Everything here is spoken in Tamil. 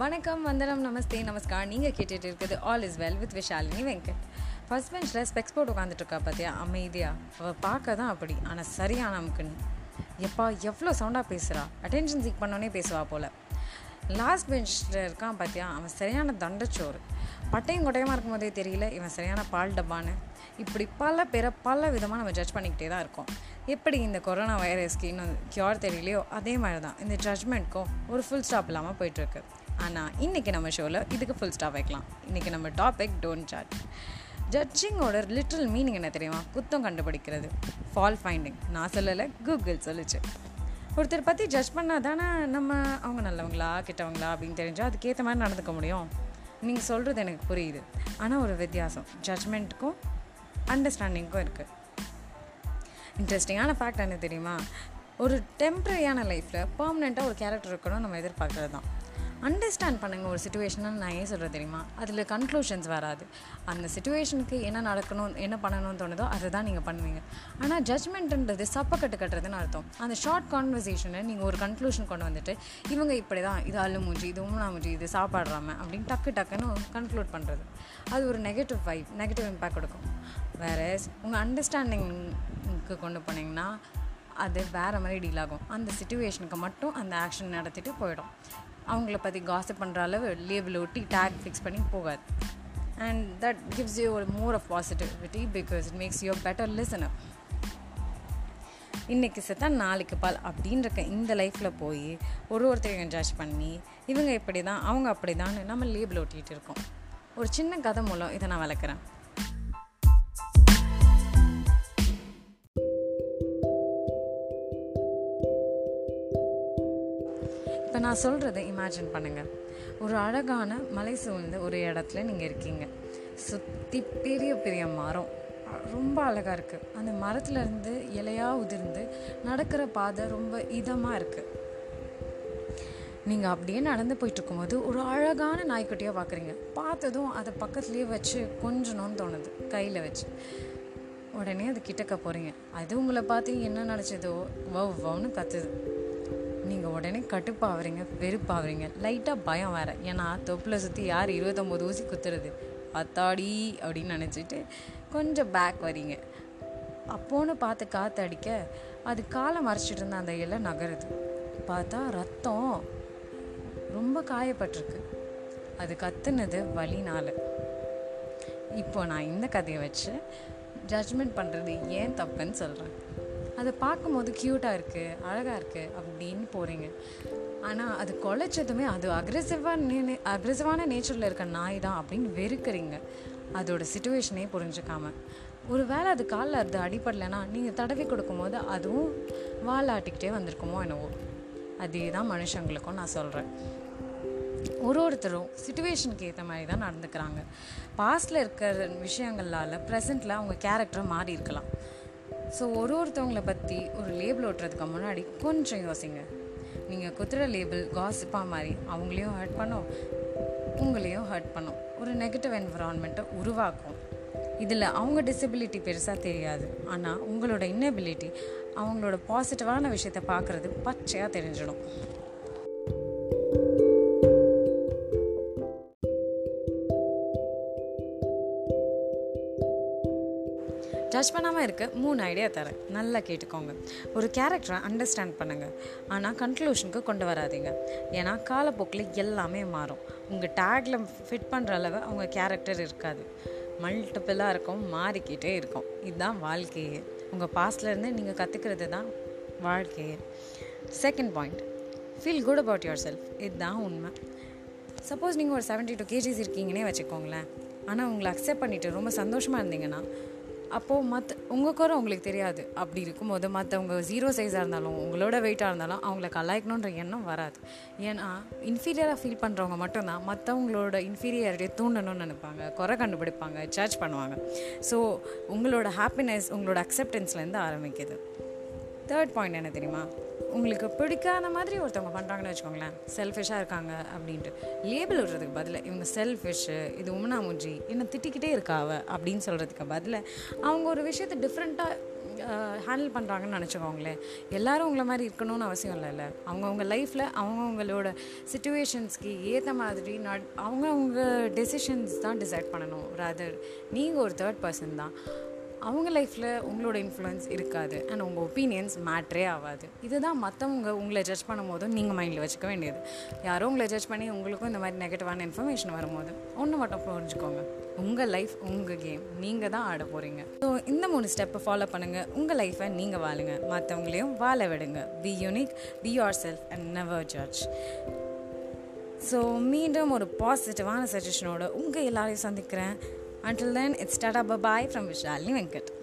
வணக்கம் வந்தனம் நமஸ்தே நமஸ்கார். நீங்கள் கேட்டுட்டு இருக்குது all is well with Vishalini Venkat. First பெஞ்சில் ஸ்பெக்ஸ் போட்டு உட்காந்துட்ருக்கா பார்த்தியா அமைதியாக அவள் பார்க்க தான் அப்படி. ஆனால் சரியான நமக்குன்னு எப்பா எவ்வளோ சவுண்டாக பேசுகிறா அட்டென்ஷன் சீக் பண்ணோன்னே பேசுவா போல். லாஸ்ட் பெஞ்சில் இருக்கான் பார்த்தியா அவன் சரியான தண்டச்சோறு. பட்டையும் கொட்டையமாக இருக்கும் போதே தெரியல. இவன் சரியான பால் டப்பான்னு. இப்படி பல பேரை பல விதமாக நம்ம ஜட்ஜ் பண்ணிக்கிட்டே தான் இருக்கோம். எப்படி இந்த கொரோனா வைரஸ்க்கு இன்னும் க்யூர் தெரியலையோ அதே மாதிரி தான் இந்த ஜட்ஜ்மெண்ட்க்கும் ஒரு ஃபுல் ஸ்டாப் இல்லாமல் போயிட்டுருக்கு ஆனால் இன்றைக்கி நம்ம ஷோவில் இதுக்கு ஃபுல் ஸ்டாப் வைக்கலாம். இன்றைக்கி நம்ம டாபிக் டோன்ட் ஜட்ஜ் ஜட்ஜிங்கோட லிட்டில் மீனிங் என்ன தெரியுமா? குத்தம் கண்டுபிடிக்கிறது. ஃபால் ஃபைண்டிங் நான் சொல்லலை கூகுள் சொல்லிச்சு. ஒருத்தர் பற்றி ஜட்ஜ் பண்ணால் தானே நம்ம அவங்க நல்லவங்களா கெட்டவங்களா அப்படின்னு தெரிஞ்சால் அதுக்கேற்ற மாதிரி நடந்துக்க முடியும். நீங்கள் சொல்கிறது எனக்கு புரியுது. ஆனால் ஒரு வித்தியாசம். ஜட்ஜ்மெண்ட்டுக்கும் அண்டர்ஸ்டாண்டிங்க்கும் இருக்குது இன்ட்ரெஸ்டிங்கான ஃபேக்ட் என்ன தெரியுமா? ஒரு டெம்ப்ரரியான லைஃப்பில் பர்மனெண்ட்டாக ஒரு கேரக்டர் இருக்கணும் நம்ம எதிர்பார்க்குறது தான். அண்டர்ஸ்டாண்ட் பண்ணுங்கள் ஒரு சுச்சுவேஷனை நான் ஏன் சொல்கிறது தெரியுமா? அதில் கன்க்ளூஷன்ஸ் வராது. அந்த சுச்சுவேஷனுக்கு என்ன நடக்கணும் என்ன பண்ணணும்னு தோணுதோ அதை தான் நீங்கள் பண்ணுவீங்க. ஆனால் ஜட்மெண்ட்ன்றது சப்பக்கட்டு கட்டுறதுன்னு அர்த்தம். அந்த ஷார்ட் கான்வர்சேஷனை நீங்கள் ஒரு கன்க்ளூஷன் கொண்டு வந்துட்டு இவங்க இப்படி தான் இது அள்ளு மூஞ்சி இது உம்னா மூஞ்சி இது சாப்பாடுறாம அப்படின்னு டக்கு டக்குன்னு கன்க்ளூட் பண்ணுறது அது ஒரு நெகட்டிவ் வைப் நெகட்டிவ் இம்பேக்ட் கொடுக்கும். வேறு உங்கள் அண்டர்ஸ்டாண்டிங்க்கு கொண்டு போனீங்கன்னா அது வேறு மாதிரி டீல் ஆகும். அந்த சுச்சுவேஷனுக்கு மட்டும் அந்த ஆக்ஷன் நடத்திட்டு போயிடும். அவங்கள பற்றி காசப் பண்ணுற அளவு லேபிள் ஒட்டி டேக் ஃபிக்ஸ் பண்ணி போகாது. அண்ட் தட் கிவ்ஸ் யூ ஒரு more of positivity because it makes you better listener இன்றைக்கி செத்தா நாளைக்கு பால் அப்படின்ற இந்த லைஃப்பில் போய் ஒரு ஒருத்தரையும் ஜட்ஜ் பண்ணி இவங்க இப்படி தான் அவங்க அப்படி தான் நம்ம லேபிள் ஒட்டிகிட்டு இருக்கோம். ஒரு சின்ன கதை மூலம் இதை நான் வளர்க்குறேன் இப்போ நான் சொல்கிறத இமேஜின் பண்ணுங்கள் ஒரு அழகான மலை சூழ்ந்த ஒரு இடத்துல நீங்கள் இருக்கீங்க. சுற்றி பெரிய பெரிய மரம். ரொம்ப அழகாக இருக்குது அந்த மரத்துலேருந்து இலையாக உதிர்ந்து நடக்கிற பாதை ரொம்ப இதமாக இருக்குது நீங்கள் அப்படியே நடந்து போயிட்டு இருக்கும்போது ஒரு அழகான நாய்க்குட்டியாக பார்க்குறீங்க பார்த்ததும் அதை பக்கத்துலேயே வச்சு கொஞ்சணும்னு தோணுது. கையில் வச்சு. உடனே அது கிட்டக்க போகிறீங்க அது உங்களை பார்த்து என்ன நினச்சதோ வவ் வவ்னு கத்துது. நீங்கள் உடனே கட்டுப்பாகிறீங்க வெறுப்பாகிறீங்க லைட்டாக பயம் வேறு. ஏன்னா தொப்பில் சுற்றி யார் இருபத்தொம்போது ஊசி குத்துறது? அத்தாடி அப்படின்னு நினச்சிட்டு கொஞ்சம் பேக் வரீங்க அப்போன்னு பார்த்து காற்று அடிக்க அது காலை மறைச்சிட்டு இருந்த அந்த இலை நகருது. பார்த்தா ரத்தம் ரொம்ப காயப்பட்டிருக்கு. அது கத்துனது வழினால் இப்போ நான் இந்த கதையை வச்சு ஜட்ஜ்மெண்ட் பண்ணுறது ஏன் தப்புன்னு சொல்கிறேன் அதை பார்க்கும்போது க்யூட்டாக இருக்குது அழகாக இருக்குது அப்படின்னு போகிறீங்க ஆனால் அது குலைச்சதுமே அது அக்ரெசிவாக நே அக்ரெசிவான நேச்சரில் இருக்க நாய் தான் அப்படின்னு வெறுக்கிறீங்க. அதோட சுச்சுவேஷனே புரிஞ்சுக்காம. ஒரு வேளை அது காலில் அது அடிப்படலைன்னா நீங்கள் தடவி கொடுக்கும்போது அதுவும் வாலாட்டிக்கிட்டே வந்திருக்குமோ என்னவோ. அதே தான் மனுஷங்களுக்கும் நான் சொல்கிறேன் ஒரு ஒருத்தரும் சுச்சுவேஷனுக்கு ஏற்ற மாதிரி தான் நடந்துக்கிறாங்க. பாஸ்டில் இருக்கிற விஷயங்களால் ப்ரெசண்ட்டில் அவங்க கேரக்டரை மாறி இருக்கலாம். ஸோ ஒரு ஒருத்தவங்களை பற்றி ஒரு லேபிள் ஓட்டுறதுக்கு முன்னாடி கொஞ்சம் யோசிங்க. நீங்கள் குத்துற லேபிள் காசிப்பாக மாதிரி அவங்களையும் ஹர்ட் பண்ணும் உங்களையும் ஹர்ட் பண்ணும். ஒரு நெகட்டிவ் என்விரான்மெண்ட்டை உருவாக்கும். இதில் அவங்க டிசபிலிட்டி பெருசாக தெரியாது. ஆனால் உங்களோட இன்னபிலிட்டி அவங்களோட பாசிட்டிவான விஷயத்தை பார்க்குறது பச்சையாக தெரிஞ்சிடும். ஜட்ஜ் பண்ணாமல் இருக்க. மூணு ஐடியா தரேன். நல்லா கேட்டுக்கோங்க. ஒரு கேரக்டரை அண்டர்ஸ்டாண்ட் பண்ணுங்கள் ஆனால் கன்க்ளூஷனுக்கு கொண்டு வராதிங்க. ஏன்னா காலப்போக்கில் எல்லாமே மாறும். உங்கள் டேக்கில் ஃபிட் பண்ணுற அளவு அவங்க கேரக்டர் இருக்காது. மல்டிப்புளாக இருக்கும். மாறிக்கிட்டே இருக்கும். இதுதான் வாழ்க்கையே. உங்கள் பாஸ்ட்லேருந்து நீங்கள் கற்றுக்கிறது தான் வாழ்க்கையே. Second point feel good about your self இதுதான் உண்மை. சப்போஸ் நீங்கள் ஒரு செவன்ட்டி டூ கேஜிஸ் இருக்கீங்கன்னே வச்சுக்கோங்களேன். ஆனால் உங்களை அக்செப்ட் பண்ணிவிட்டு ரொம்ப சந்தோஷமாக இருந்தீங்கன்னா அப்போது மற்ற உங்கள் குறை உங்களுக்கு தெரியாது. அப்படி இருக்கும்போது மற்றவங்க ஜீரோ சைஸாக இருந்தாலும் உங்களோட வெயிட்டாக இருந்தாலும் அவங்கள கலாய்க்கணுன்ற எண்ணம் வராது. ஏன்னா இன்ஃபீரியராக ஃபீல் பண்ணுறவங்க மட்டும்தான் மற்றவங்களோட இன்ஃபீரியாரிட்டியை தூண்டணும்னு நினைப்பாங்க. குறை கண்டுபிடிப்பாங்க சர்ச் பண்ணுவாங்க. ஸோ உங்களோட ஹாப்பினஸ் உங்களோட அக்செப்டன்ஸ்லேருந்து ஆரம்பிக்குது. தேர்ட் பாயிண்ட் என்ன தெரியுமா? உங்களுக்கு பிடிக்காத மாதிரி ஒருத்தவங்க பண்ணுறாங்கன்னு வச்சுக்கோங்களேன். செல்ஃபிஷாக இருக்காங்க அப்படின்ட்டு. லேபிள் விடுறதுக்கு பதில் இவங்க செல்ஃபிஷ்ஷு இது உமனா மூஞ்சி திட்டிக்கிட்டே இருக்காவ அப்படின்னு சொல்கிறதுக்கு பதில் அவங்க ஒரு விஷயத்தை டிஃப்ரெண்ட்டாக ஹேண்டில் பண்ணுறாங்கன்னு நினச்சிக்கோங்களேன். எல்லாரும் உங்களை மாதிரி இருக்கணும்னு அவசியம் இல்லைல்ல. அவங்கவுங்க லைஃப்பில் அவங்கவுங்களோட சுச்சுவேஷன்ஸ்க்கு ஏற்ற மாதிரி நட் அவங்கவுங்க டெசிஷன்ஸ் தான் டிசைட் பண்ணணும். ராதர் நீங்கள் ஒரு தேர்ட் பர்சன் தான். அவங்க லைஃப்பில் உங்களோட இன்ஃப்ளூயன்ஸ் இருக்காது. அண்ட் உங்கள் ஒப்பீனியன்ஸ் மேட்ரே ஆகாது. இதுதான் மற்றவங்க உங்களை ஜட்ஜ் பண்ணும் போதும் நீங்கள் மைண்டில் வச்சுக்க வேண்டியது. யாரோ உங்களை ஜட்ஜ் பண்ணி உங்களுக்கும் இந்த மாதிரி நெகட்டிவான இன்ஃபர்மேஷன் வரும்போது ஒன்று மட்டும் புரிஞ்சுக்கோங்க. உங்கள் லைஃப் உங்கள் கேம் நீங்கள் தான் ஆட போகிறீங்க ஸோ இந்த மூணு ஸ்டெப்பை ஃபாலோ பண்ணுங்கள் உங்கள் லைஃப்பை நீங்கள் வாழுங்க. மற்றவங்களையும் வாழ விடுங்க. Be unique be your self and never judge so மீண்டும் ஒரு பாசிட்டிவான சஜஷனோட உங்கள் எல்லாரையும் சந்திக்கிறேன். Until then, it's Tata Bye Bye from Vishalini Venkat.